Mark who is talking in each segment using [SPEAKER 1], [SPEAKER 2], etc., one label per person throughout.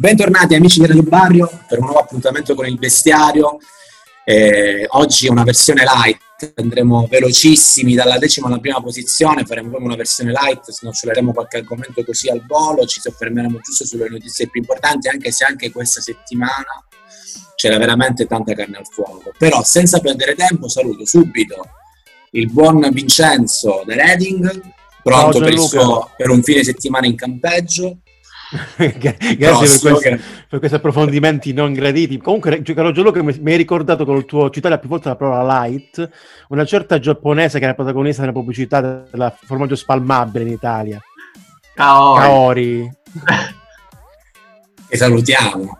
[SPEAKER 1] Bentornati amici di Radio Barrio per un nuovo appuntamento con il bestiario. Eh, oggi è una versione light, andremo velocissimi dalla decima alla prima posizione, faremo proprio una versione light, snoccioleremo qualche argomento così al volo, ci soffermeremo giusto sulle notizie più importanti, anche se anche questa settimana c'era veramente tanta carne al fuoco. Però senza perdere tempo saluto subito il buon Vincenzo De Reading, pronto per, suo, per un fine settimana in campeggio
[SPEAKER 2] Grazie per, questi, per, questi, approfondimenti non graditi. Comunque, caro Gianluca, mi, mi hai ricordato con il tuo citare più volte la parola light, una certa giapponese che era protagonista della pubblicità del formaggio spalmabile in Italia.
[SPEAKER 1] Kaori. Kaori. e salutiamo.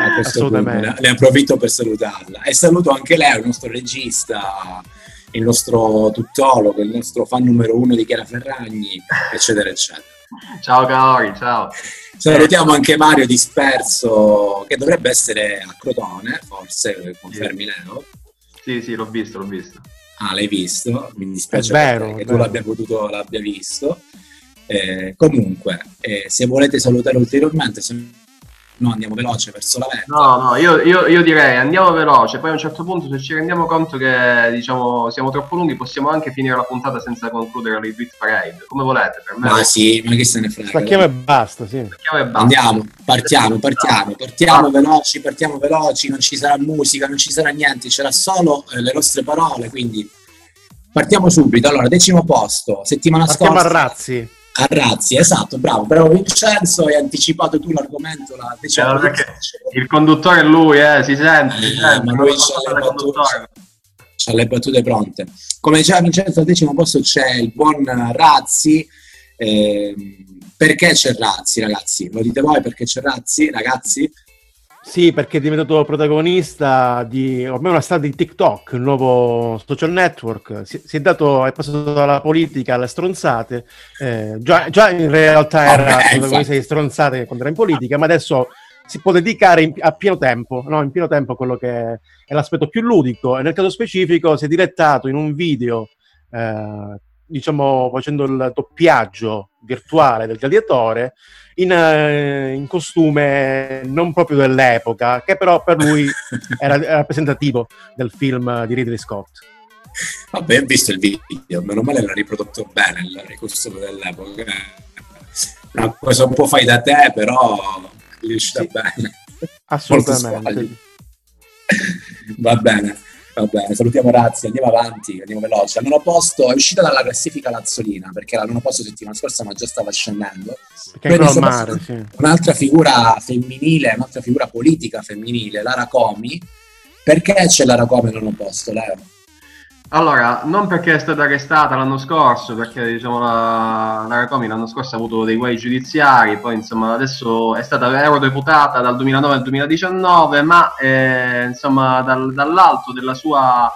[SPEAKER 1] A questo punto. Ne approfitto per salutarla. E saluto anche lei, il nostro regista, il nostro tuttologo, il nostro fan numero uno di Chiara Ferragni, eccetera, eccetera.
[SPEAKER 3] Ciao Kaori, ciao.
[SPEAKER 1] Salutiamo anche Mario Disperso, che dovrebbe essere a Crotone, forse, confermi Leo.
[SPEAKER 3] Sì, sì, l'ho visto, l'ho visto.
[SPEAKER 1] Ah, l'hai visto? Mi dispiace vero, che tu l'abbia potuto, l'abbia visto. Eh, comunque, eh, se volete salutare ulteriormente, se no andiamo veloce verso la vetta.
[SPEAKER 3] No, no, io, io, io, direi andiamo veloce, poi a un certo punto se ci rendiamo conto che diciamo siamo troppo lunghi possiamo anche finire la puntata senza concludere Retweet Parade, come volete. Per
[SPEAKER 1] me ma sì, ma che se ne frega.
[SPEAKER 2] Stacchiamo e basta, sì.
[SPEAKER 1] Stacchiamo e basta. Andiamo, partiamo, partiamo, partiamo veloci, partiamo veloci, non ci sarà musica, non ci sarà niente, c'era solo eh, le nostre parole, quindi partiamo subito. Allora, decimo posto, settimana
[SPEAKER 2] partiamo
[SPEAKER 1] scorsa.
[SPEAKER 2] Partiamo a razzi.
[SPEAKER 1] A razzi, esatto, bravo, bravo Vincenzo, hai anticipato tu l'argomento. La,
[SPEAKER 3] diciamo, eh, il conduttore è lui, eh, si sente. Si
[SPEAKER 1] eh, ma lui c'ha le, battute, c'ha le battute pronte. Come diceva Vincenzo, al decimo posto c'è il buon Razzi. Eh, perché c'è Razzi, ragazzi? Lo dite voi perché c'è Razzi, ragazzi?
[SPEAKER 2] Sì, perché è diventato protagonista di ormai una strada di TikTok, il nuovo social network. Si, si, è dato, è passato dalla politica alle stronzate. Eh, già, già, in realtà era okay, protagonista di stronzate quando era in politica, ma adesso si può dedicare in, a pieno tempo, no? in pieno tempo a quello che è l'aspetto più ludico. E nel caso specifico si è direttato in un video, eh, diciamo, facendo il doppiaggio virtuale del gladiatore in, uh, in, costume non proprio dell'epoca, che però per lui era, rappresentativo del film di Ridley Scott.
[SPEAKER 1] Vabbè, ho visto il video, meno male l'ha riprodotto bene il costume dell'epoca. Una cosa un po' fai da te, però è riuscita sì. bene.
[SPEAKER 2] Assolutamente.
[SPEAKER 1] Va bene. Va bene, salutiamo Razzi, andiamo avanti, andiamo veloci. Al nono posto è uscita dalla classifica Lazzolina, perché era al nono posto settimana scorsa, ma già stava scendendo.
[SPEAKER 2] Perché mare, sì.
[SPEAKER 1] Un'altra figura femminile, un'altra figura politica femminile, Lara Comi. Perché c'è Lara Comi al nono posto, Leo?
[SPEAKER 3] Allora, non perché è stata arrestata l'anno scorso, perché diciamo la, la Racomi l'anno scorso ha avuto dei guai giudiziari, poi insomma adesso è stata eurodeputata dal 2009 al 2019, ma eh, insomma dal, dall'alto della sua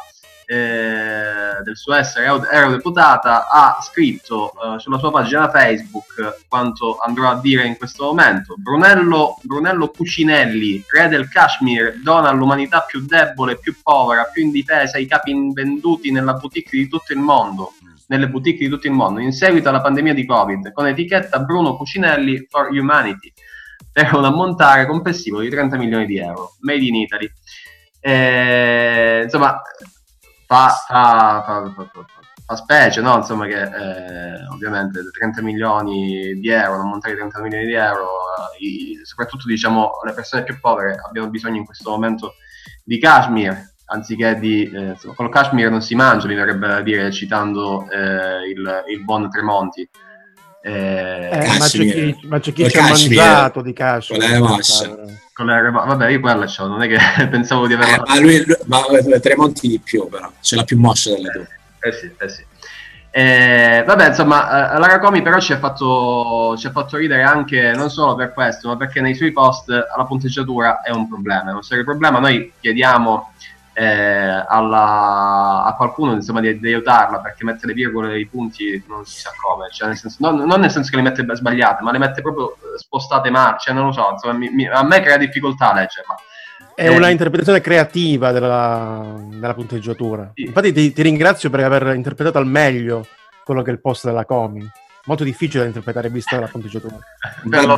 [SPEAKER 3] eh, del suo essere eurodeputata, ha scritto eh, sulla sua pagina Facebook quanto andrò a dire in questo momento. Brunello, Brunello Cucinelli, re del Kashmir, dona all'umanità più debole, più povera, più indifesa i capi invenduti nella boutique di tutto il mondo nelle boutique di tutto il mondo in seguito alla pandemia di Covid con etichetta Bruno Cucinelli for Humanity per un ammontare complessivo di 30 milioni di euro, made in Italy. Eh, insomma, fa, fa, fa, fa, specie, no? Insomma, che eh, ovviamente 30 milioni di euro, non montare 30 milioni di euro, eh, i, soprattutto diciamo le persone più povere abbiano bisogno in questo momento di Kashmir, anziché di eh, insomma, con il Kashmir non si mangia, mi verrebbe da dire, citando eh, il, il buon Tremonti.
[SPEAKER 2] Eh, eh, ma c'è chi, ma c'è chi ci ha mangiato di Kashmir. Con le
[SPEAKER 3] masce. Con le, vabbè, io quella c'ho, non è che pensavo di averla.
[SPEAKER 1] Eh, ma lui, lui ma Tremonti di più, però, c'è la più moscia delle due.
[SPEAKER 3] Eh sì, eh sì. Eh, vabbè, insomma, eh, Lara Comi però ci ha, fatto, ci ha fatto ridere anche non solo per questo, ma perché nei suoi post la punteggiatura è un problema. È un serio problema. Noi chiediamo eh, alla, a qualcuno insomma, di, di, aiutarla perché mette le virgole e i punti non si sa come, cioè, nel senso, non, non, nel senso che le mette sbagliate, ma le mette proprio spostate male, cioè, non lo so, insomma, mi, mi, a me crea difficoltà a leggerla.
[SPEAKER 2] È eh, una interpretazione creativa della, della punteggiatura. Sì. Infatti ti, ti, ringrazio per aver interpretato al meglio quello che è il post della Comi. molto difficile da interpretare vista la punteggiatura.
[SPEAKER 3] l'ho,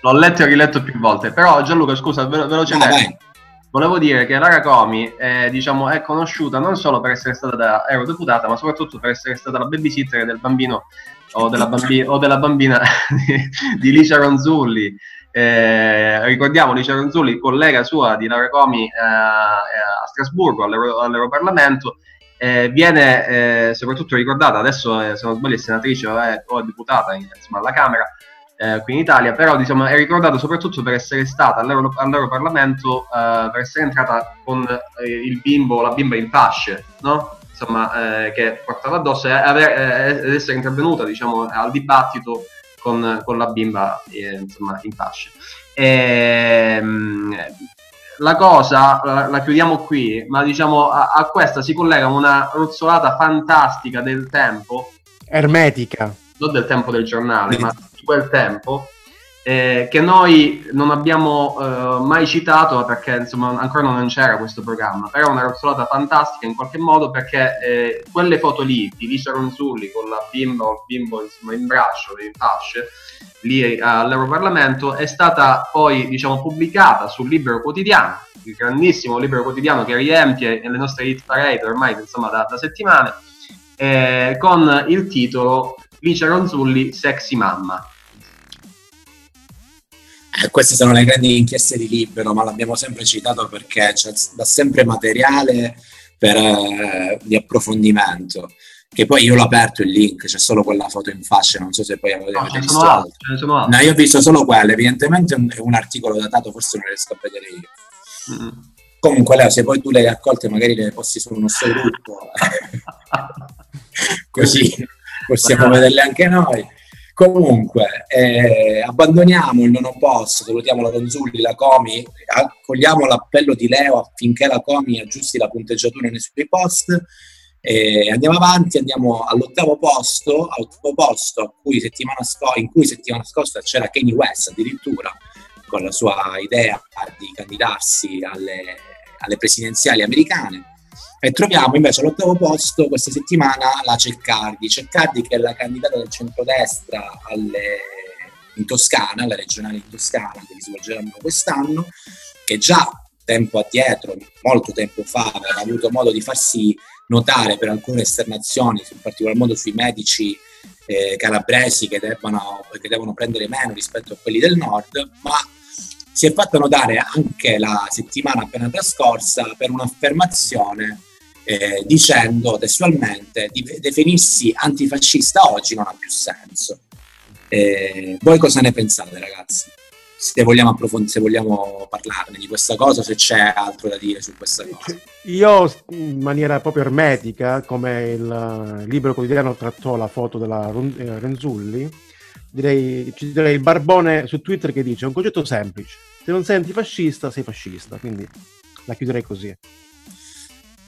[SPEAKER 3] l'ho letto e riletto più volte, però Gianluca scusa, ve- velocemente. No, volevo dire che Lara Comi è, diciamo, è, conosciuta non solo per essere stata eurodeputata, ma soprattutto per essere stata la babysitter del bambino o della, bambi- o della bambina di, di Licia Ronzulli. Eh, ricordiamo Licia Ronzulli, collega sua di Lara Comi eh, a Strasburgo, all'Euro- all'Europarlamento, eh, viene eh, soprattutto ricordata, adesso eh, se non sbaglio è senatrice o è, o è deputata in, insomma, alla Camera, eh, qui in Italia, però diciamo, è ricordata soprattutto per essere stata all'Euro, all'Europarlamento, eh, per essere entrata con eh, il bimbo, la bimba in fasce, no? Insomma, eh, che portava addosso e aver, ed essere intervenuta diciamo, al dibattito con, con la bimba insomma, in fasce. E, ehm, la cosa la, la, chiudiamo qui, ma diciamo a, a, questa si collega una rozzolata fantastica del tempo.
[SPEAKER 2] Ermetica.
[SPEAKER 3] Non del tempo del giornale, ma quel tempo, eh, che noi non abbiamo eh, mai citato perché insomma ancora non c'era questo programma, però è una rozzolata fantastica in qualche modo perché eh, quelle foto lì di Lisa Ronzulli con la bimba o il bimbo insomma, in braccio, in fasce, lì all'Europarlamento è stata poi diciamo pubblicata sul Libero Quotidiano, il grandissimo Libero Quotidiano che riempie le nostre hit parade ormai insomma da, da settimane, eh, con il titolo Licia Ronzulli, sexy mamma.
[SPEAKER 1] Eh, queste sono le grandi inchieste di Libero, ma l'abbiamo sempre citato perché c'è da sempre materiale per, eh, di approfondimento. Che poi io l'ho aperto il link, c'è solo quella foto in fascia, non so se poi avete no, visto altro. altro. No, io ho visto solo quella, evidentemente è un, un, articolo datato, forse non riesco a vedere io. Mm. Comunque Leo, se poi tu le hai accolte magari le posti su un nostro gruppo, così possiamo vederle anche noi. Comunque, eh, abbandoniamo il nono posto, salutiamo la Ronzulli, la Comi, accogliamo l'appello di Leo affinché la Comi aggiusti la punteggiatura nei suoi post. Eh, andiamo avanti, andiamo all'ottavo posto, all'ottavo posto cui sco- in cui settimana scorsa c'era Kanye West addirittura con la sua idea di candidarsi alle, alle presidenziali americane e troviamo invece all'ottavo posto questa settimana la Ceccardi, Ceccardi che è la candidata del centrodestra alle, in Toscana, alle regionali in Toscana che si svolgeranno quest'anno, che già tempo addietro, molto tempo fa, aveva avuto modo di farsi notare per alcune esternazioni, in particolar modo sui medici eh, calabresi che, debbano, che devono prendere meno rispetto a quelli del nord, ma si è fatta notare anche la settimana appena trascorsa per un'affermazione eh, dicendo testualmente di definirsi antifascista oggi non ha più senso. Eh, voi cosa ne pensate ragazzi? Se vogliamo approfondire, se vogliamo parlarne di questa cosa, se c'è altro da dire su questa cosa.
[SPEAKER 2] Io in maniera proprio ermetica, come il libro quotidiano trattò la foto della eh, Renzulli, direi, ci direi il barbone su Twitter che dice un concetto semplice, se non sei antifascista sei fascista, quindi la chiuderei così.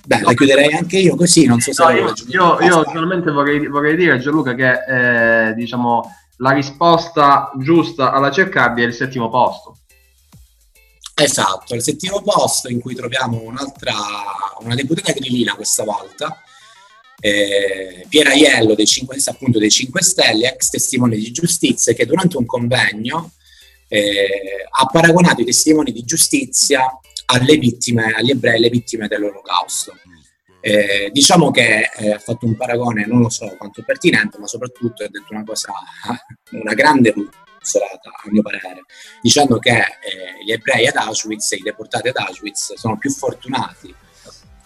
[SPEAKER 1] Beh, la chiuderei anche io così, non so se...
[SPEAKER 3] No, io, io, io solamente vorrei, vorrei, dire, Gianluca, che eh, diciamo, la risposta giusta alla Cercardi è il settimo posto.
[SPEAKER 1] Esatto, il settimo posto in cui troviamo un'altra, una deputata grillina questa volta, eh, Piera Iello dei 5, appunto dei 5 Stelle, ex testimone di giustizia, che durante un convegno eh, ha paragonato i testimoni di giustizia alle vittime, agli ebrei, alle vittime dell'olocausto. Eh, diciamo che eh, ha fatto un paragone, non lo so quanto pertinente, ma soprattutto ha detto una cosa, una grande ruzzolata a mio parere, dicendo che eh, gli ebrei ad Auschwitz e i deportati ad Auschwitz sono più fortunati,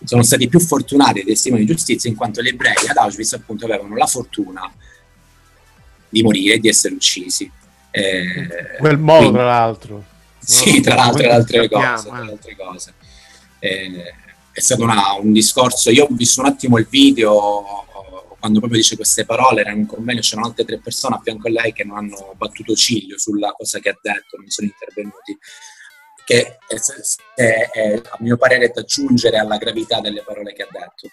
[SPEAKER 1] sono stati più fortunati dei testimoni di giustizia in quanto gli ebrei ad Auschwitz appunto avevano la fortuna di morire e di essere uccisi.
[SPEAKER 2] Eh, quel modo, quindi, tra l'altro.
[SPEAKER 1] Sì, tra l'altro e altre cose. Tra altre cose. Eh, è stato una, un discorso, io ho visto un attimo il video quando proprio dice queste parole, era in un convegno, c'erano altre tre persone a fianco a lei che non hanno battuto ciglio sulla cosa che ha detto, non sono intervenuti, che è, è, è, a mio parere da aggiungere alla gravità delle parole che ha detto.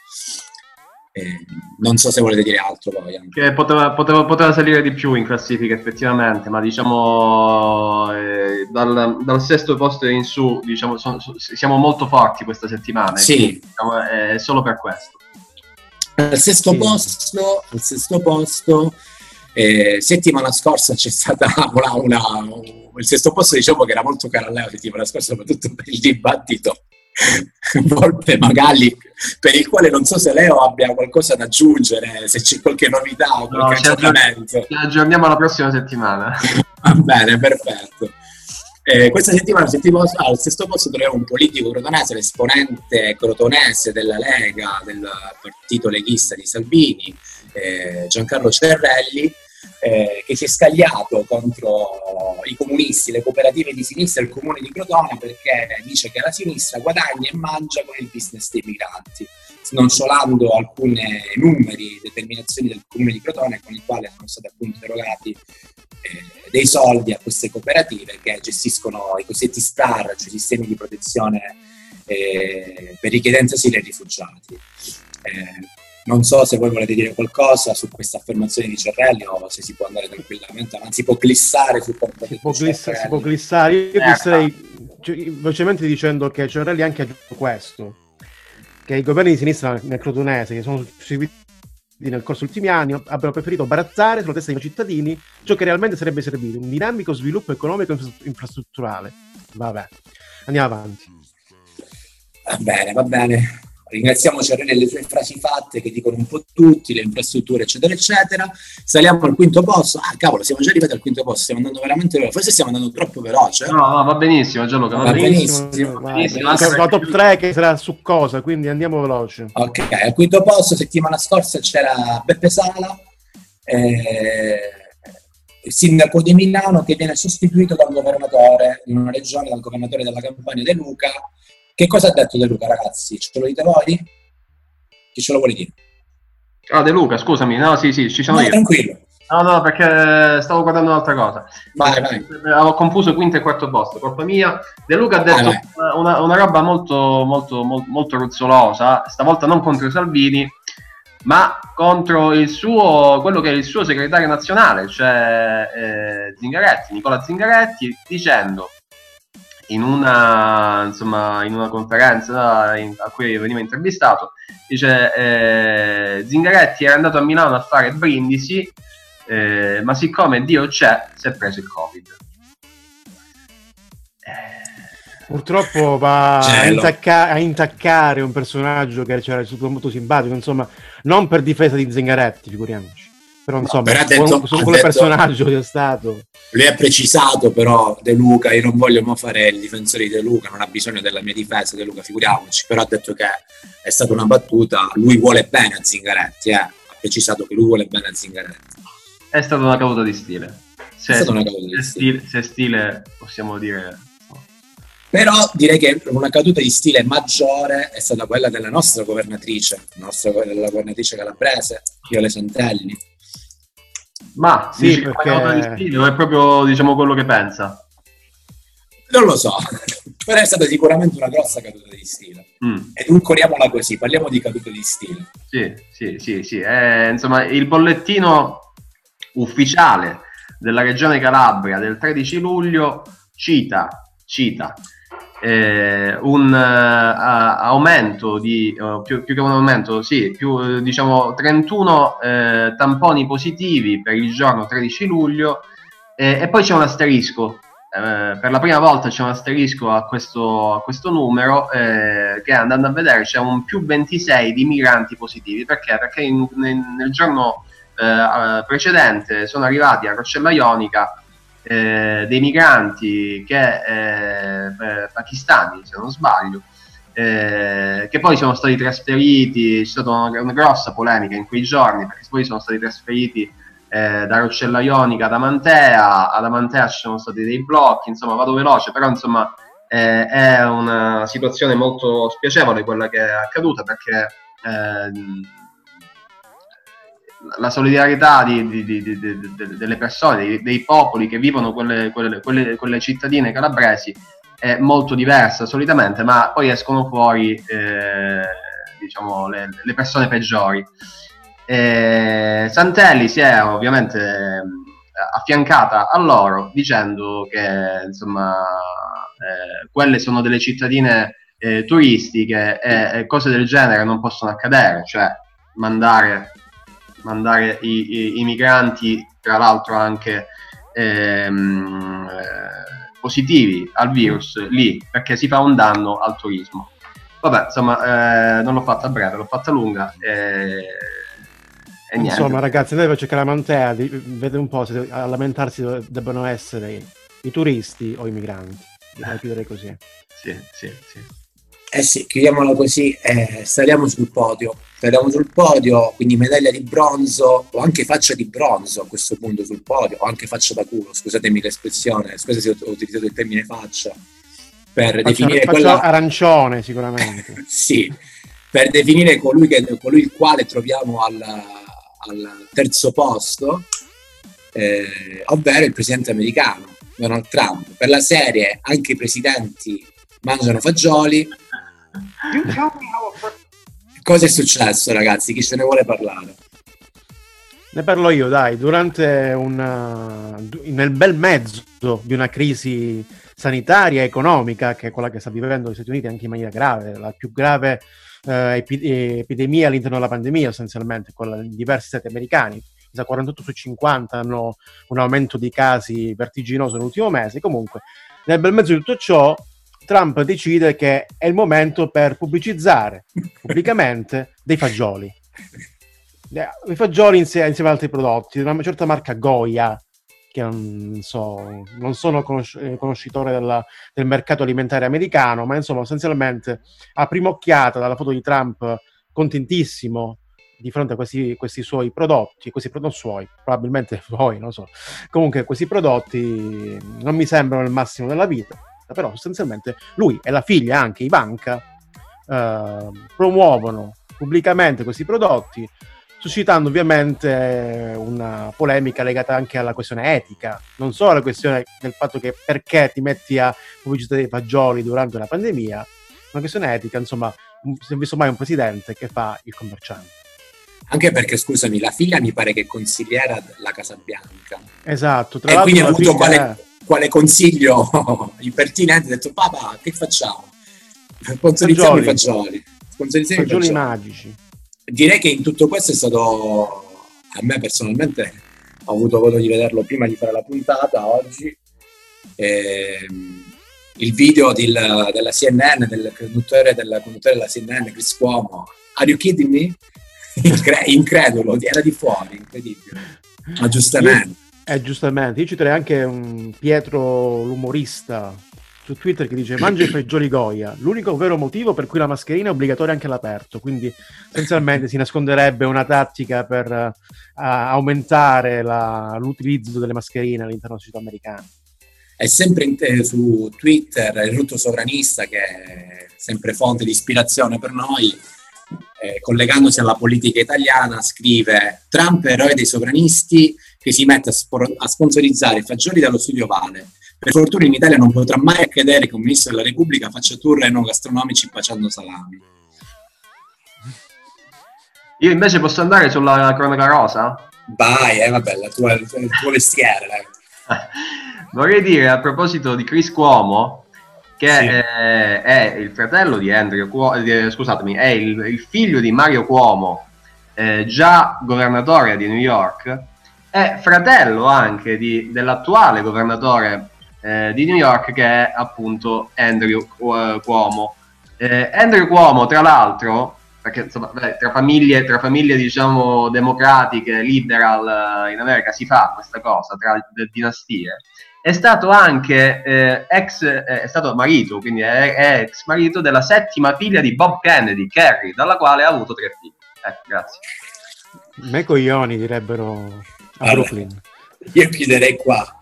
[SPEAKER 1] Eh, non so se volete dire altro poi.
[SPEAKER 3] Che poteva, poteva, poteva, salire di più in classifica effettivamente, ma diciamo eh, dal, dal, sesto posto in su diciamo, sono, siamo molto forti questa settimana.
[SPEAKER 1] Sì.
[SPEAKER 3] Diciamo, è solo per questo.
[SPEAKER 1] Al sesto, sì. posto, al sesto posto Eh, settimana scorsa c'è stata una, una, il sesto posto diciamo che era molto caro a Leo settimana scorsa soprattutto per il dibattito Volpe Magalli per il quale non so se Leo abbia qualcosa da aggiungere se c'è qualche novità o qualche
[SPEAKER 3] no, aggiornamento. ci aggiorniamo la prossima settimana.
[SPEAKER 1] Va bene perfetto. Eh, questa settimana, al sesto posto troviamo un politico crotonese, l'esponente crotonese della Lega, del partito leghista di Salvini, eh, Giancarlo Cerrelli, eh, che si è scagliato contro i comunisti, le cooperative di sinistra e il comune di Crotone perché dice che la sinistra guadagna e mangia con il business dei migranti, snocciolando alcuni numeri, determinazioni del comune di Crotone con i quali sono stati appunto erogati eh, dei soldi a queste cooperative che gestiscono i cosiddetti STAR, cioè sistemi di protezione eh, per richiedenti asilo e rifugiati. Eh, non so se voi volete dire qualcosa su questa affermazione di Cerrelli o se si può andare tranquillamente avanti, si può glissare sul
[SPEAKER 2] quanto si può, gliss- si può glissare. Io eh, glisserei cioè, velocemente dicendo che Cerrelli ha anche aggiunto questo, che i governi di sinistra nel Crotonese che sono seguiti nel corso degli ultimi anni abbiano preferito barazzare sulla testa dei cittadini ciò che realmente sarebbe servito, un dinamico sviluppo economico e infrastrutturale. Vabbè, andiamo avanti.
[SPEAKER 1] Va bene, va bene. Ringraziamo Cerrone e le sue frasi fatte che dicono un po' tutti, le infrastrutture, eccetera, eccetera. Saliamo al quinto posto. Ah, cavolo, siamo già arrivati al quinto posto, stiamo andando veramente veloce. Forse stiamo andando troppo veloce.
[SPEAKER 3] No, no, va benissimo, Gianluca, va, va benissimo. benissimo,
[SPEAKER 2] va benissimo. benissimo. La top 3 che sarà su cosa, quindi andiamo veloce.
[SPEAKER 1] Ok, al quinto posto, settimana scorsa c'era Beppe Sala. Eh, il sindaco di Milano che viene sostituito dal governatore in una regione, dal governatore della Campania De Luca, che cosa ha detto De Luca, ragazzi? Ce lo dite voi? Chi ce lo vuole dire?
[SPEAKER 3] Ah, De Luca, scusami. No, sì, sì, ci sono
[SPEAKER 1] no,
[SPEAKER 3] io.
[SPEAKER 1] tranquillo.
[SPEAKER 3] No, no, perché stavo guardando un'altra cosa.
[SPEAKER 1] Vai, vai.
[SPEAKER 3] Avevo confuso quinto e quarto posto, colpa mia. De Luca ha detto vai, una, una, roba molto, molto, molto, molto ruzzolosa, stavolta non contro Salvini, ma contro il suo, quello che è il suo segretario nazionale, cioè eh, Zingaretti, Nicola Zingaretti, dicendo in una, insomma, in una conferenza in, a cui veniva intervistato, dice eh, Zingaretti era andato a Milano a fare brindisi, eh, ma siccome Dio c'è, si è preso il Covid.
[SPEAKER 2] Purtroppo va a, intacca- a, intaccare un personaggio che c'era risultato molto simpatico, insomma, non per difesa di Zingaretti, figuriamoci. Però insomma, no, però detto, su quel personaggio che è stato.
[SPEAKER 1] Lui ha precisato però De Luca, io non voglio mai fare il difensore di De Luca, non ha bisogno della mia difesa De Luca, figuriamoci, però ha detto che è stata una battuta, lui vuole bene a Zingaretti, eh. ha precisato che lui vuole bene a Zingaretti.
[SPEAKER 3] È stata una caduta di stile. Se, è stata una caduta di stile. stile. Se stile possiamo dire
[SPEAKER 1] però direi che una caduta di stile maggiore è stata quella della nostra governatrice, la nostra della governatrice calabrese, Viole Santelli.
[SPEAKER 3] Ma sì, dici, perché... di stile, è proprio diciamo quello che pensa?
[SPEAKER 1] Non lo so, però è stata sicuramente una grossa caduta di stile. Mm. Edulcoriamola così, parliamo di caduta di stile.
[SPEAKER 3] Sì, sì, sì, sì. Eh, insomma, il bollettino ufficiale della Regione Calabria del 13 luglio cita, cita eh, un uh, aumento di uh, più, più, che un aumento, sì, più diciamo 31 eh, tamponi positivi per il giorno 13 luglio eh, e poi c'è un asterisco. Eh, per la prima volta c'è un asterisco a questo, a questo numero eh, che andando a vedere c'è un più 26 di migranti positivi perché? Perché in, nel, nel giorno precedente sono arrivati a Roccella Ionica eh, dei migranti che, eh, eh, pakistani, se non sbaglio, eh, che poi sono stati trasferiti, c'è stata una, una, grossa polemica in quei giorni perché poi sono stati trasferiti eh, da Roccella Ionica ad Amantea, ad Amantea ci sono stati dei blocchi, insomma vado veloce, però insomma è una situazione molto spiacevole quella che è accaduta perché la solidarietà di, di, di, delle persone, dei, popoli che vivono quelle, quelle, quelle, quelle, cittadine calabresi è molto diversa solitamente, ma poi escono fuori eh, diciamo, le, le, persone peggiori. Eh, Santelli si è ovviamente affiancata a loro dicendo che insomma, eh, quelle sono delle cittadine eh, turistiche e cose del genere non possono accadere, cioè mandare mandare i, i, i migranti tra l'altro anche ehm, eh, positivi al virus lì perché si fa un danno al turismo. Vabbè, insomma, eh, non l'ho fatta breve, l'ho fatta lunga. E...
[SPEAKER 2] E insomma, ragazzi, noi per cercare la mantea, vede un po' se a lamentarsi debbano essere i turisti o i migranti. Devo chiudere così.
[SPEAKER 3] Sì, sì, sì.
[SPEAKER 1] Eh sì, chiudiamola così, eh, saliamo sul podio. Saliamo sul podio, quindi medaglia di bronzo, o anche faccia di bronzo a questo punto sul podio, o anche faccia da culo, scusatemi l'espressione, scusa se ho utilizzato il termine faccia, per faccia, definire
[SPEAKER 2] faccia quella... arancione sicuramente.
[SPEAKER 1] sì, per definire colui, che, colui il quale troviamo al, al terzo posto, eh, ovvero il presidente americano, Donald Trump. Per la serie anche i presidenti mangiano fagioli. Cosa è successo, ragazzi? Chi se ne vuole parlare?
[SPEAKER 2] Ne parlo io, dai. Durante una, nel bel mezzo di una crisi sanitaria e economica, che è quella che sta vivendo gli Stati Uniti anche in maniera grave, la più grave eh, epidemia all'interno della pandemia, essenzialmente, quella in diversi stati americani. 48 su 50 hanno un aumento di casi vertiginoso nell'ultimo mese. Comunque, nel bel mezzo di tutto ciò, Trump decide che è il momento per pubblicizzare pubblicamente dei fagioli. Eh, I fagioli insieme, insieme ad altri prodotti, una certa marca Goya, che non, so, non sono conosc- eh, conoscitore della, del mercato alimentare americano, ma insomma, essenzialmente a prima occhiata dalla foto di Trump contentissimo di fronte a questi, questi suoi prodotti, questi prodotti suoi, probabilmente voi, non so. Comunque questi prodotti non mi sembrano il massimo della vita però sostanzialmente lui e la figlia anche Ivanka eh, promuovono pubblicamente questi prodotti suscitando ovviamente una polemica legata anche alla questione etica, non solo alla questione del fatto che perché ti metti a pubblicizzare i fagioli durante una pandemia, una questione etica, insomma, si è visto mai un presidente che fa il commerciante.
[SPEAKER 1] Anche perché, scusami, la figlia mi pare che consigliera la Casa Bianca.
[SPEAKER 2] Esatto,
[SPEAKER 1] tra e l'altro. quindi ha avuto quale, quale consiglio impertinente, ha detto papà che facciamo? Sponsorizziamo i fagioli.
[SPEAKER 2] Sponsorizziamo fagioli, fagioli magici.
[SPEAKER 1] Direi che in tutto questo è stato, a me personalmente, ho avuto modo di vederlo prima di fare la puntata oggi, eh, il video del, della CNN, del conduttore, del conduttore della CNN, Chris Cuomo, Are you kidding me? Incre- incredulo, era di fuori, incredibile. Ma giustamente.
[SPEAKER 2] Eh, giustamente, io citerei anche un Pietro l'umorista su Twitter che dice mangia i fagioli Goya, l'unico vero motivo per cui la mascherina è obbligatoria anche all'aperto, quindi essenzialmente si nasconderebbe una tattica per uh, aumentare la, l'utilizzo delle mascherine all'interno della società americana.
[SPEAKER 1] È sempre in, su Twitter il rutto sovranista che è sempre fonte di ispirazione per noi, eh, collegandosi alla politica italiana, scrive Trump eroe dei sovranisti che si mette a, spor- a sponsorizzare i fagioli dallo studio Vale. Per fortuna in Italia non potrà mai accadere che un ministro della Repubblica faccia tour enogastronomici baciando salami.
[SPEAKER 3] Io invece posso andare sulla cronaca rosa?
[SPEAKER 1] Vai, eh, vabbè, la tua, il tuo vestiere.
[SPEAKER 3] Vorrei dire a proposito di Chris Cuomo, che sì. è, è, il fratello di Andrew Cuomo, eh, scusatemi, è il, il, figlio di Mario Cuomo, eh, già governatore di New York, è fratello anche di, dell'attuale governatore eh, di New York che è appunto Andrew eh, Cuomo. Eh, Andrew Cuomo, tra l'altro, perché insomma, beh, tra, famiglie, tra famiglie diciamo democratiche, liberal eh, in America si fa questa cosa, tra dinastie, è stato anche eh, ex, eh, è stato marito, quindi è, è, ex marito della settima figlia di Bob Kennedy, Kerry, dalla quale ha avuto tre figli. Eh, grazie.
[SPEAKER 2] Me coglioni direbbero a allora, Brooklyn.
[SPEAKER 1] Io chiuderei qua,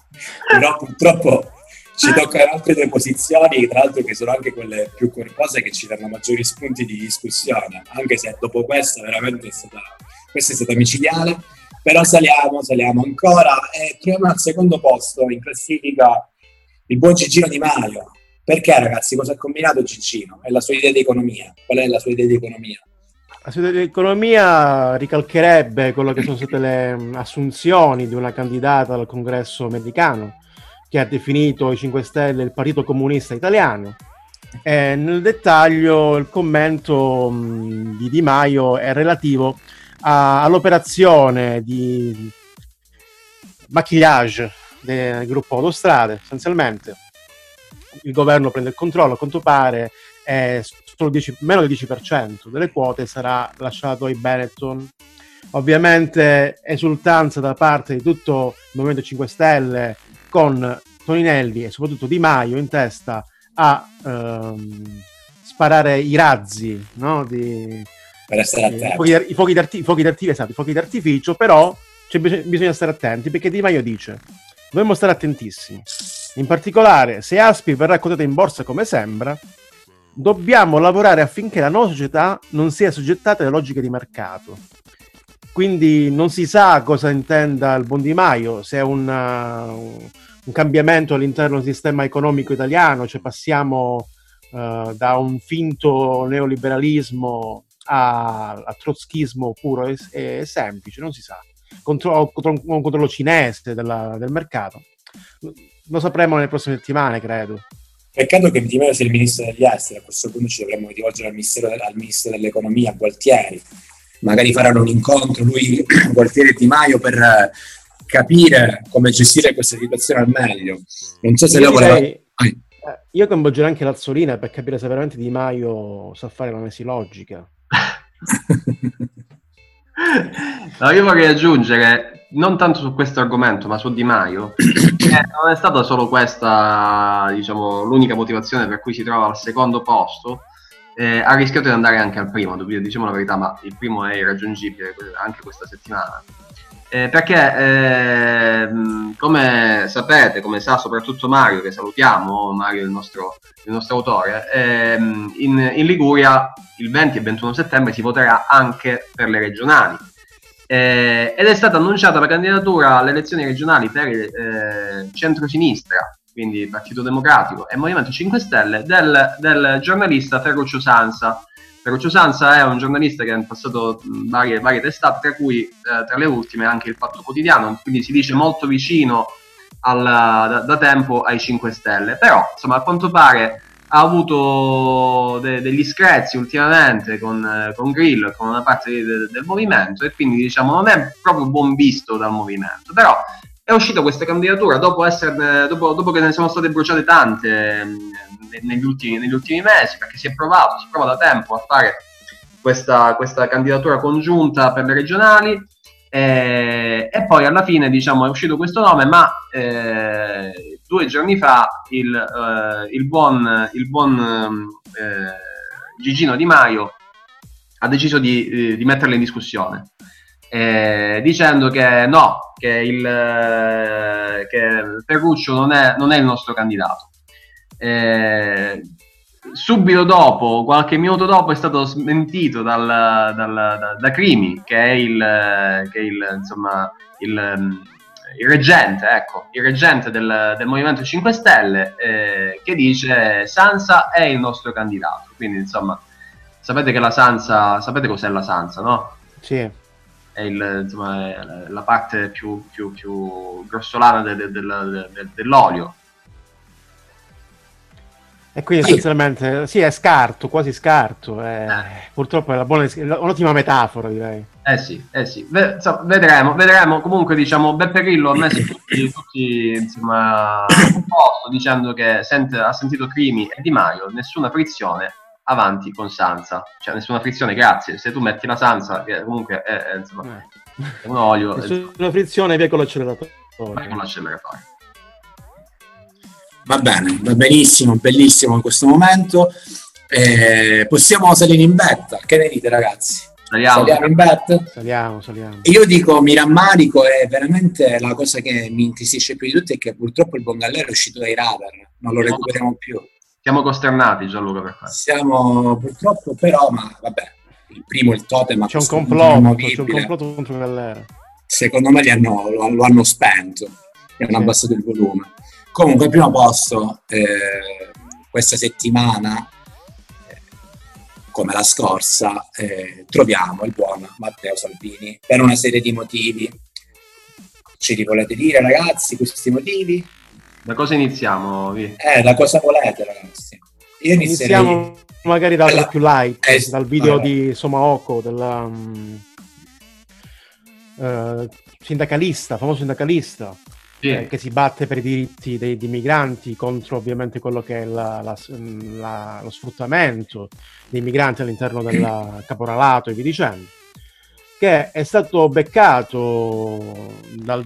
[SPEAKER 1] però purtroppo ci toccano altre due posizioni, tra l'altro che sono anche quelle più corpose che ci danno maggiori spunti di discussione, anche se dopo questa veramente è stata, questa è stata micidiale, però saliamo, saliamo ancora e troviamo al secondo posto in classifica il buon Gigino Di Maio. Perché ragazzi, cosa ha combinato Gigino? È la sua idea di economia. Qual è la sua idea di economia?
[SPEAKER 2] L'economia ricalcherebbe quello che sono state le assunzioni di una candidata al congresso americano che ha definito i 5 Stelle il Partito Comunista Italiano. E nel dettaglio il commento di Di Maio è relativo a, all'operazione di, maquillage del gruppo Autostrade, essenzialmente. Il governo prende il controllo, a quanto pare è solo 10, meno del 10% delle quote sarà lasciato ai Benetton. Ovviamente esultanza da parte di tutto il Movimento 5 Stelle con Toninelli e soprattutto Di Maio in testa a ehm, sparare i razzi no? di,
[SPEAKER 1] per stare attenti. I
[SPEAKER 2] fuochi, d'arti- fuochi, d'artificio, esatto, i fuochi d'artificio, però bisogna, bisogna stare attenti perché Di Maio dice dobbiamo stare attentissimi. In particolare, se Aspi verrà quotata in borsa come sembra, dobbiamo lavorare affinché la nuova società non sia soggettata alle logiche di mercato. Quindi non si sa cosa intenda il buon Di Maio, se è una, un cambiamento all'interno del sistema economico italiano, cioè passiamo uh, da un finto neoliberalismo a, a trotskismo puro e, e, semplice, non si sa. Contro un controllo cinese della, del mercato. Lo sapremo nelle prossime settimane, credo.
[SPEAKER 1] Peccato che Di Maio sia il ministro degli esteri, a questo punto ci dovremmo rivolgere al, al ministro dell'economia, Gualtieri. Magari faranno un incontro lui, Gualtieri e Di Maio, per capire come gestire questa situazione al meglio. Non so se
[SPEAKER 2] io lei voleva... Eh, io coinvolgerei anche l'Azzolina per capire se veramente Di Maio sa fare l'analisi logica.
[SPEAKER 3] no, io vorrei aggiungere, non tanto su questo argomento, ma su Di Maio, che non è stata solo questa, diciamo, l'unica motivazione per cui si trova al secondo posto, eh, ha rischiato di andare anche al primo, diciamo la verità, ma il primo è irraggiungibile anche questa settimana. Eh, perché eh, come sapete, come sa soprattutto Mario, che salutiamo, Mario il nostro, il nostro autore, eh, in, in, Liguria il 20 e 21 settembre si voterà anche per le regionali. Eh, ed è stata annunciata la candidatura alle elezioni regionali per il eh, centro-sinistra, quindi Partito Democratico e Movimento 5 Stelle, del, del giornalista Ferruccio Sansa, Ferruccio Sansa è un giornalista che ha passato varie, varie testate, tra cui eh, tra le ultime anche il Fatto Quotidiano, quindi si dice molto vicino alla, da, da, tempo ai 5 Stelle. Però, insomma, a quanto pare ha avuto de, degli screzi ultimamente con, con Grill, con una parte de, del movimento, e quindi diciamo non è proprio buon visto dal movimento. Però è uscita questa candidatura dopo, esserne, dopo, dopo che ne sono state bruciate tante negli ultimi, negli ultimi mesi, perché si è provato, si prova da tempo a fare questa, questa candidatura congiunta per le regionali eh, e poi alla fine diciamo è uscito questo nome ma eh, due giorni fa il, eh, il buon, il buon eh, Gigino Di Maio ha deciso di, eh, di metterla in discussione eh, dicendo che no, che, il, che Ferruccio non è, non è il nostro candidato. Eh, subito dopo, qualche minuto dopo, è stato smentito dal, dal, da, da, Crimi, che è il, che è il, insomma, il, il reggente, ecco, il reggente del, del Movimento 5 Stelle, eh, che dice Sansa è il nostro candidato. Quindi, insomma, sapete che la Sansa, sapete cos'è la Sansa, no?
[SPEAKER 2] Sì.
[SPEAKER 3] È, il, insomma, è la parte più, più, più grossolana de, de, de, dell'olio
[SPEAKER 2] e quindi essenzialmente sì, è scarto, quasi scarto. È, eh. Purtroppo è buona, un'ottima metafora, direi.
[SPEAKER 3] Eh sì, eh sì. vedremo, vedremo. Comunque, diciamo, Beppe Grillo ha messo tutti, tutti insomma, un posto dicendo che sente, ha sentito Crimi e Di Maio, nessuna frizione, avanti con Sansa. Cioè, nessuna frizione, grazie. Se tu metti la Sansa, che comunque è, è, insomma, eh. è un olio...
[SPEAKER 2] Nessuna frizione, via con l'acceleratore.
[SPEAKER 3] Via con l'acceleratore.
[SPEAKER 1] Va bene, va benissimo, bellissimo in questo momento. Eh, possiamo salire in betta, che ne dite ragazzi?
[SPEAKER 3] Saliamo.
[SPEAKER 1] saliamo in bet?
[SPEAKER 2] Saliamo, saliamo.
[SPEAKER 1] Io dico, mi rammarico e veramente la cosa che mi intristisce più di tutti è che purtroppo il Bongallero è uscito dai radar, non lo siamo recuperiamo più.
[SPEAKER 3] Siamo costernati Gianluca per questo.
[SPEAKER 1] Siamo purtroppo però, ma vabbè, il primo il totem
[SPEAKER 2] c'è un complotto, c'è un complotto contro Gallero.
[SPEAKER 1] Secondo me hanno, lo, lo, hanno spento e hanno sì. abbassato il volume. Comunque, al primo posto, eh, questa settimana, eh, come la scorsa, eh, troviamo il buon Matteo Salvini per una serie di motivi. Ce li volete dire, ragazzi, questi motivi?
[SPEAKER 3] Da cosa iniziamo?
[SPEAKER 1] Eh, da cosa volete, ragazzi?
[SPEAKER 2] Io inizierei... Iniziamo magari dal più light, eh, dal video no. di Somaoko, della... Um eh, sindacalista, famoso sindacalista, sì. eh, che si batte per i diritti dei, dei, migranti contro ovviamente quello che è la, la, la, lo sfruttamento dei migranti all'interno del caporalato e via dicendo che è stato beccato dal,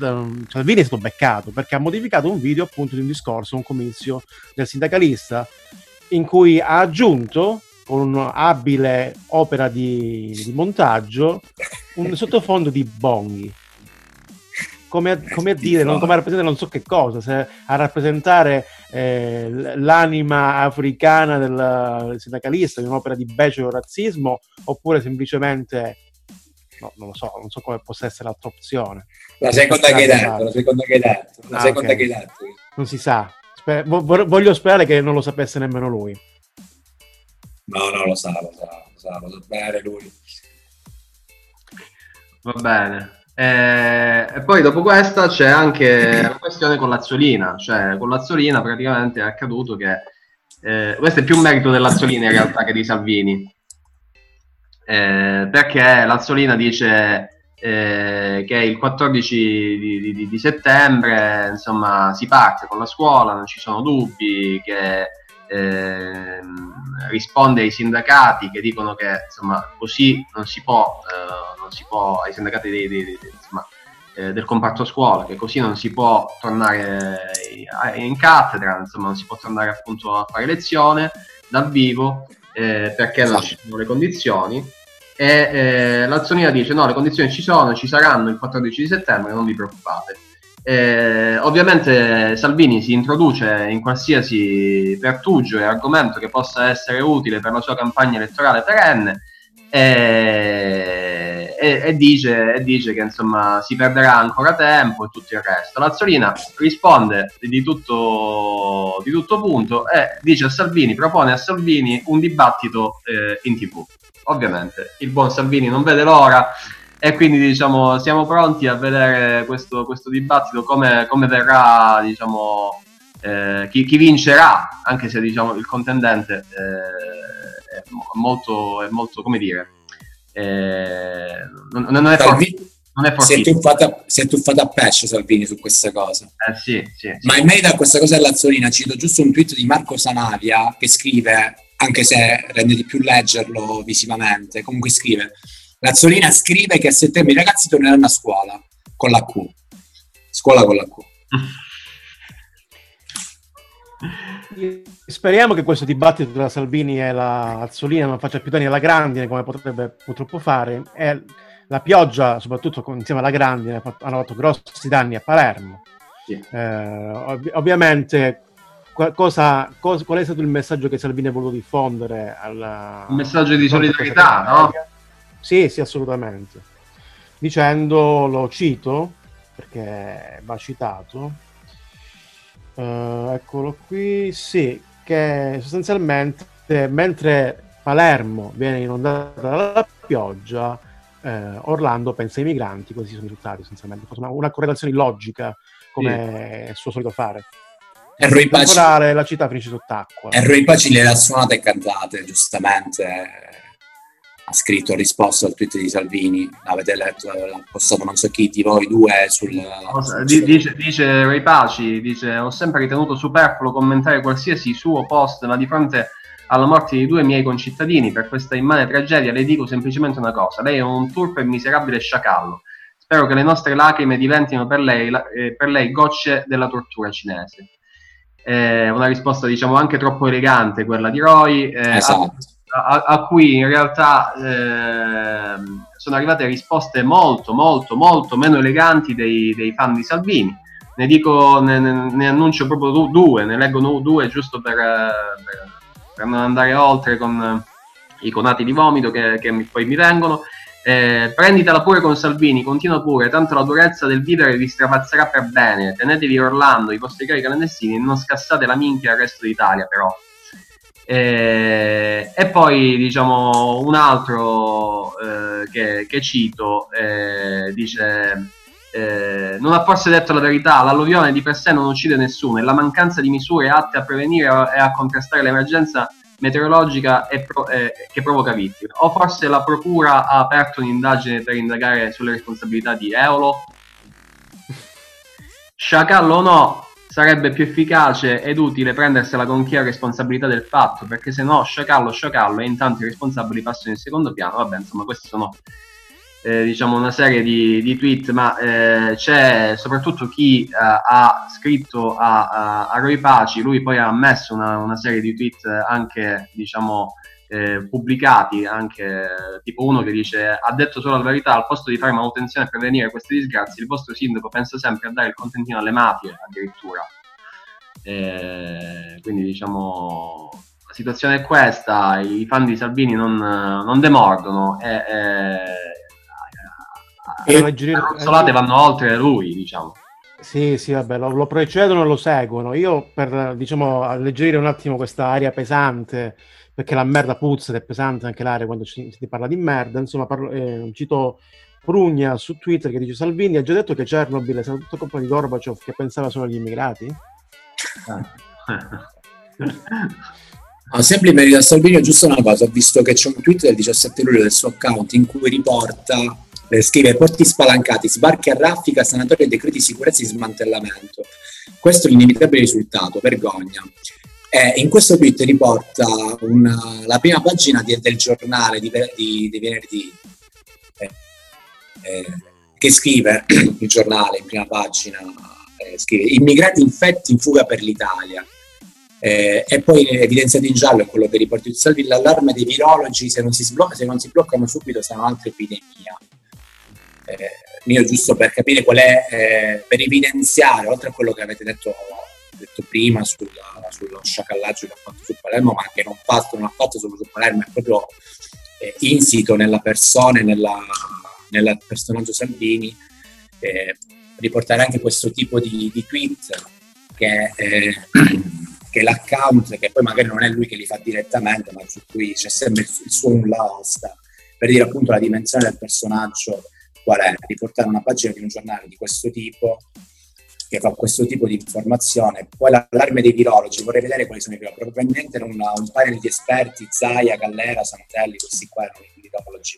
[SPEAKER 2] Salvini è stato beccato perché ha modificato un video appunto di un discorso, un comizio del sindacalista in cui ha aggiunto con un'abile opera di, di montaggio un sottofondo di bonghi come a, come a dire, non, come a rappresentare non so che cosa, se a rappresentare eh, l'anima africana del, del sindacalista, di un'opera di becero razzismo, oppure semplicemente no, non lo so, non so come possa essere l'altra opzione.
[SPEAKER 1] La seconda che hai detto, la seconda che hai detto, la ah, seconda okay. che hai detto.
[SPEAKER 2] Non si sa. Sper- voglio sperare che non lo sapesse nemmeno lui.
[SPEAKER 1] No, no, lo sa, lo sa, lo sa, lo sa bene lui.
[SPEAKER 3] Va bene. Eh, e poi dopo questa c'è anche la questione con l'Azzolina, cioè con l'Azzolina praticamente è accaduto che eh, questo è più un merito dell'Azzolina in realtà che di Salvini, eh, perché l'Azzolina dice eh, che il 14 di, di, di, settembre insomma si parte con la scuola, non ci sono dubbi, che eh, risponde ai sindacati che dicono che insomma così non si può, eh, non si può ai sindacati dei, dei, dei, insomma, eh, del comparto scuola, che così non si può tornare in cattedra, insomma non si può tornare appunto a fare lezione dal vivo eh, perché non ci sono le condizioni e eh, l'Azzonina dice no, le condizioni ci sono, ci saranno il 14 di settembre, non vi preoccupate. Eh, ovviamente Salvini si introduce in qualsiasi pertugio e argomento che possa essere utile per la sua campagna elettorale perenne e, e, e, dice, e dice, che insomma si perderà ancora tempo e tutto il resto. Lazzolina risponde di tutto, di tutto punto e dice a Salvini, propone a Salvini un dibattito eh, in tv ovviamente il buon Salvini non vede l'ora e quindi diciamo siamo pronti a vedere questo, questo dibattito come, come verrà diciamo eh, chi, chi, vincerà anche se diciamo il contendente eh, è molto, è molto come dire eh, non, non, è forte non è
[SPEAKER 1] si, è tuffata, si è tuffato a pesce Salvini su questa cosa.
[SPEAKER 3] Eh, sì, sì, sì.
[SPEAKER 1] Ma in merito a questa cosa dell'Azzolina, cito giusto un tweet di Marco Sanavia che scrive anche se rende di più leggerlo visivamente. Comunque scrive: Lazzolina scrive che a settembre i ragazzi torneranno a scuola con la Q. Scuola con la Q.
[SPEAKER 2] Speriamo che questo dibattito tra Salvini e la Azzolina non faccia più danni alla Grandine come potrebbe purtroppo fare. E la pioggia, soprattutto insieme alla Grandine, hanno fatto grossi danni a Palermo. Sì. Eh, ov- ovviamente cosa, cosa, qual è stato il messaggio che Salvini ha voluto diffondere? Alla...
[SPEAKER 3] Un messaggio di solidarietà, no?
[SPEAKER 2] Sì, sì, assolutamente. Dicendo, lo cito, perché va citato, uh, eccolo qui, sì, che sostanzialmente mentre Palermo viene inondata dalla pioggia, eh, Orlando pensa ai migranti, così sono i risultati sostanzialmente. Una, una correlazione logica, come sì. è suo solito fare.
[SPEAKER 1] E Roy Paci,
[SPEAKER 2] la città finisce sott'acqua.
[SPEAKER 1] E Roy Paci le suonate e cantate, giustamente. Ha scritto, ha risposto al tweet di Salvini. L'avete letto, l'ha postato non so chi di voi due sul...
[SPEAKER 3] dice, dice Ray Paci, dice, ho sempre ritenuto superfluo commentare qualsiasi suo post, ma di fronte alla morte di due miei concittadini per questa immane tragedia le dico semplicemente una cosa. Lei è un turpo e miserabile sciacallo. Spero che le nostre lacrime diventino per lei, eh, per lei gocce della tortura cinese eh, una risposta diciamo anche troppo elegante quella di Roy, eh, esatto. A, a, cui in realtà eh, sono arrivate risposte molto molto molto meno eleganti dei, dei fan di Salvini. Ne dico, ne, ne, annuncio proprio due, ne leggo due giusto per, per, per non andare oltre con i conati di vomito che, che poi mi vengono. Eh, prenditela pure con Salvini, continua pure, tanto la durezza del vivere vi strapazzerà per bene. Tenetevi Orlando, i vostri cari clandestini e non scassate la minchia al resto d'Italia, però. Eh, e poi diciamo un altro eh, che, che, cito eh, dice eh, non ha forse detto la verità l'alluvione di per sé non uccide nessuno e la mancanza di misure atte a prevenire e a contrastare l'emergenza meteorologica pro- eh, che provoca vittime. O forse la procura ha aperto un'indagine per indagare sulle responsabilità di Eolo? Sciacallo o no, sarebbe più efficace ed utile prendersela con chi ha responsabilità del fatto, perché se no sciacallo, sciacallo e intanto i responsabili passano in secondo piano. Vabbè, insomma, questi sono eh, diciamo una serie di, di tweet, ma eh, c'è soprattutto chi eh, ha scritto a, a, a, Roy Paci, lui poi ha messo una, una serie di tweet anche diciamo eh, pubblicati, anche tipo uno che dice ha detto solo la verità, al posto di fare manutenzione e prevenire queste disgrazie, il vostro sindaco pensa sempre a dare il contentino alle mafie addirittura. Eh, quindi diciamo la situazione è questa, i fan di Salvini non, non demordono e, e
[SPEAKER 2] e le
[SPEAKER 3] consolate vanno oltre lui, diciamo.
[SPEAKER 2] Sì, sì, vabbè, lo, lo, precedono e lo seguono. Io per, diciamo, alleggerire un attimo questa aria pesante, perché la merda puzza ed è pesante anche l'aria quando ci, si parla di merda, insomma, parlo, eh, cito Prugna su Twitter che dice Salvini ha già detto che Chernobyl è stata tutta colpa di Gorbaciov che pensava solo agli immigrati?
[SPEAKER 1] Ah, sempre in merito a Salvini, giusto una cosa, ho visto che c'è un tweet del 17 luglio del suo account in cui riporta eh, scrive porti spalancati, sbarchi a raffica, sanatoria e decreti di sicurezza di smantellamento. Questo è l'inevitabile risultato, vergogna. Eh, in questo tweet riporta una, la prima pagina di, del giornale di, di, di venerdì, eh, eh, che scrive il giornale in prima pagina, eh, scrive immigrati infetti in fuga per l'Italia. Eh, e poi evidenziato in giallo è quello che riporta Salvi, l'allarme dei virologi, se non si, sblocca, se non si bloccano subito sarà un'altra epidemia eh, mio giusto per capire qual è, eh, per evidenziare, oltre a quello che avete detto, detto prima sulla, sullo sciacallaggio che ha fatto su Palermo, ma che non, fatto, non ha fatto solo su Palermo, è proprio eh, insito nella persona, nella, nel personaggio Salvini, eh, riportare anche questo tipo di, di tweet che, eh, che l'account, che poi magari non è lui che li fa direttamente, ma su cui c'è sempre il, il suo nulla osta, per dire appunto la dimensione del personaggio qual è? Riportare una pagina di un giornale di questo tipo che fa questo tipo di informazione. Poi l'allarme dei virologi, vorrei vedere quali sono i virologi. Probabilmente un, un panel di esperti, Zaia, Gallera, Sanatelli, questi qua erano i virologi.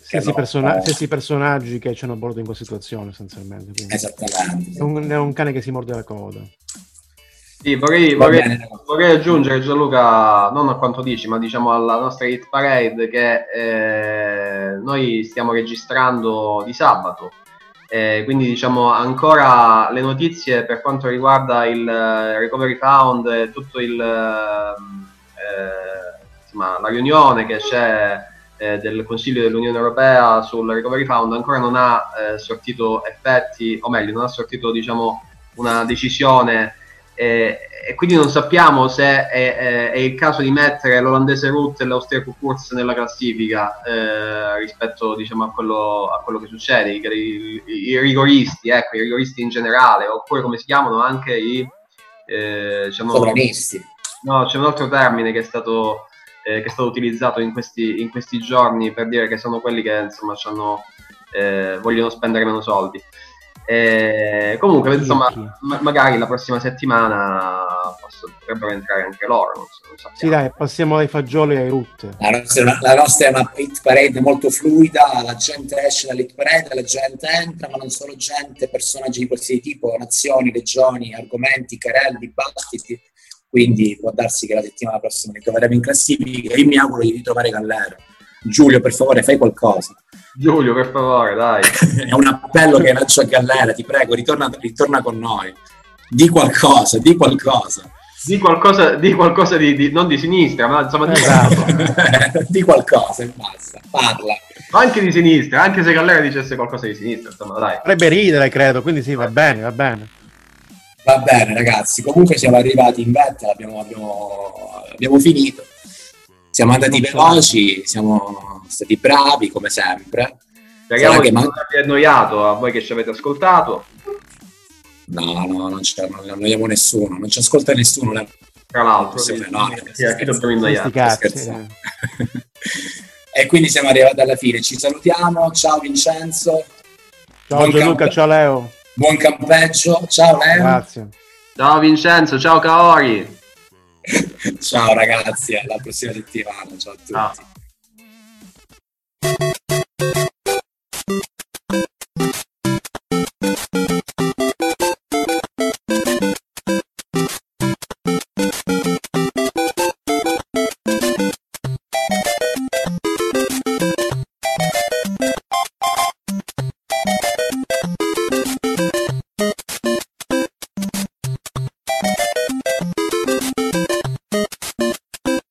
[SPEAKER 2] Stessi, persona- stessi personaggi che ci hanno a bordo in questa situazione, essenzialmente. Quindi.
[SPEAKER 1] Esattamente.
[SPEAKER 2] È un, è un cane che si morde la coda.
[SPEAKER 3] Sì, vorrei, vorrei, vorrei, aggiungere Gianluca, non a quanto dici, ma diciamo alla nostra hit parade che eh, noi stiamo registrando di sabato. Eh, quindi diciamo ancora le notizie per quanto riguarda il uh, Recovery Fund e tutto uh, insomma, la riunione che c'è eh, del Consiglio dell'Unione Europea sul Recovery Fund ancora non ha eh, sortito effetti, o meglio, non ha sortito diciamo, una decisione e, e quindi non sappiamo se è, è, è, il caso di mettere l'olandese Ruth e l'austriaco Kurz nella classifica eh, rispetto diciamo, a, quello, a, quello, che succede, I, i, i, rigoristi, ecco, i rigoristi in generale, oppure come si chiamano anche i
[SPEAKER 1] eh, diciamo, sovranisti.
[SPEAKER 3] No, c'è un altro termine che è stato, eh, che è stato utilizzato in questi, in questi, giorni per dire che sono quelli che insomma eh, vogliono spendere meno soldi. E comunque, insomma, ma- magari la prossima settimana posso, potrebbero entrare anche loro. Non so,
[SPEAKER 2] non sì, dai, passiamo dai fagioli ai root.
[SPEAKER 1] La nostra, una, la nostra, è una hit parade molto fluida, la gente esce dall'hit parade, la gente entra, ma non solo gente, personaggi di qualsiasi tipo, nazioni, regioni, argomenti, carelli, dibattiti. Quindi può darsi che la settimana prossima ritroveremo in classifica. Io mi auguro di ritrovare Gallero. Giulio, per favore, fai qualcosa.
[SPEAKER 3] Giulio, per favore, dai.
[SPEAKER 1] è un appello che faccio a Gallera, ti prego, ritorna, ritorna, con noi. Di qualcosa, di qualcosa.
[SPEAKER 3] Di qualcosa, di, qualcosa di, di non di sinistra, ma insomma di,
[SPEAKER 1] esatto. di qualcosa e basta, parla.
[SPEAKER 3] Anche di sinistra, anche se Gallera dicesse qualcosa di sinistra, insomma, dai.
[SPEAKER 2] Potrebbe ridere, credo, quindi sì, va bene, va bene.
[SPEAKER 1] Va bene, ragazzi. Comunque siamo arrivati in vetta, abbiamo, abbiamo, abbiamo finito. Siamo andati veloci, siamo stati bravi come sempre.
[SPEAKER 3] Speriamo che man- non vi annoiato a voi che ci avete ascoltato.
[SPEAKER 1] No, no, non, c'è, non annoiamo nessuno, non ci ascolta nessuno.
[SPEAKER 3] Tra l'altro, sì, no, sì,
[SPEAKER 1] chi dobbiamo innoiare? e quindi siamo arrivati alla fine. Ci salutiamo. Ciao Vincenzo.
[SPEAKER 2] Ciao Gianluca, ciao Leo.
[SPEAKER 1] Buon campeggio. Ciao Leo.
[SPEAKER 2] Grazie.
[SPEAKER 3] Ciao Vincenzo, ciao Kaori.
[SPEAKER 1] Ciao ragazzi, alla prossima settimana. Ciao a tutti. Ciao.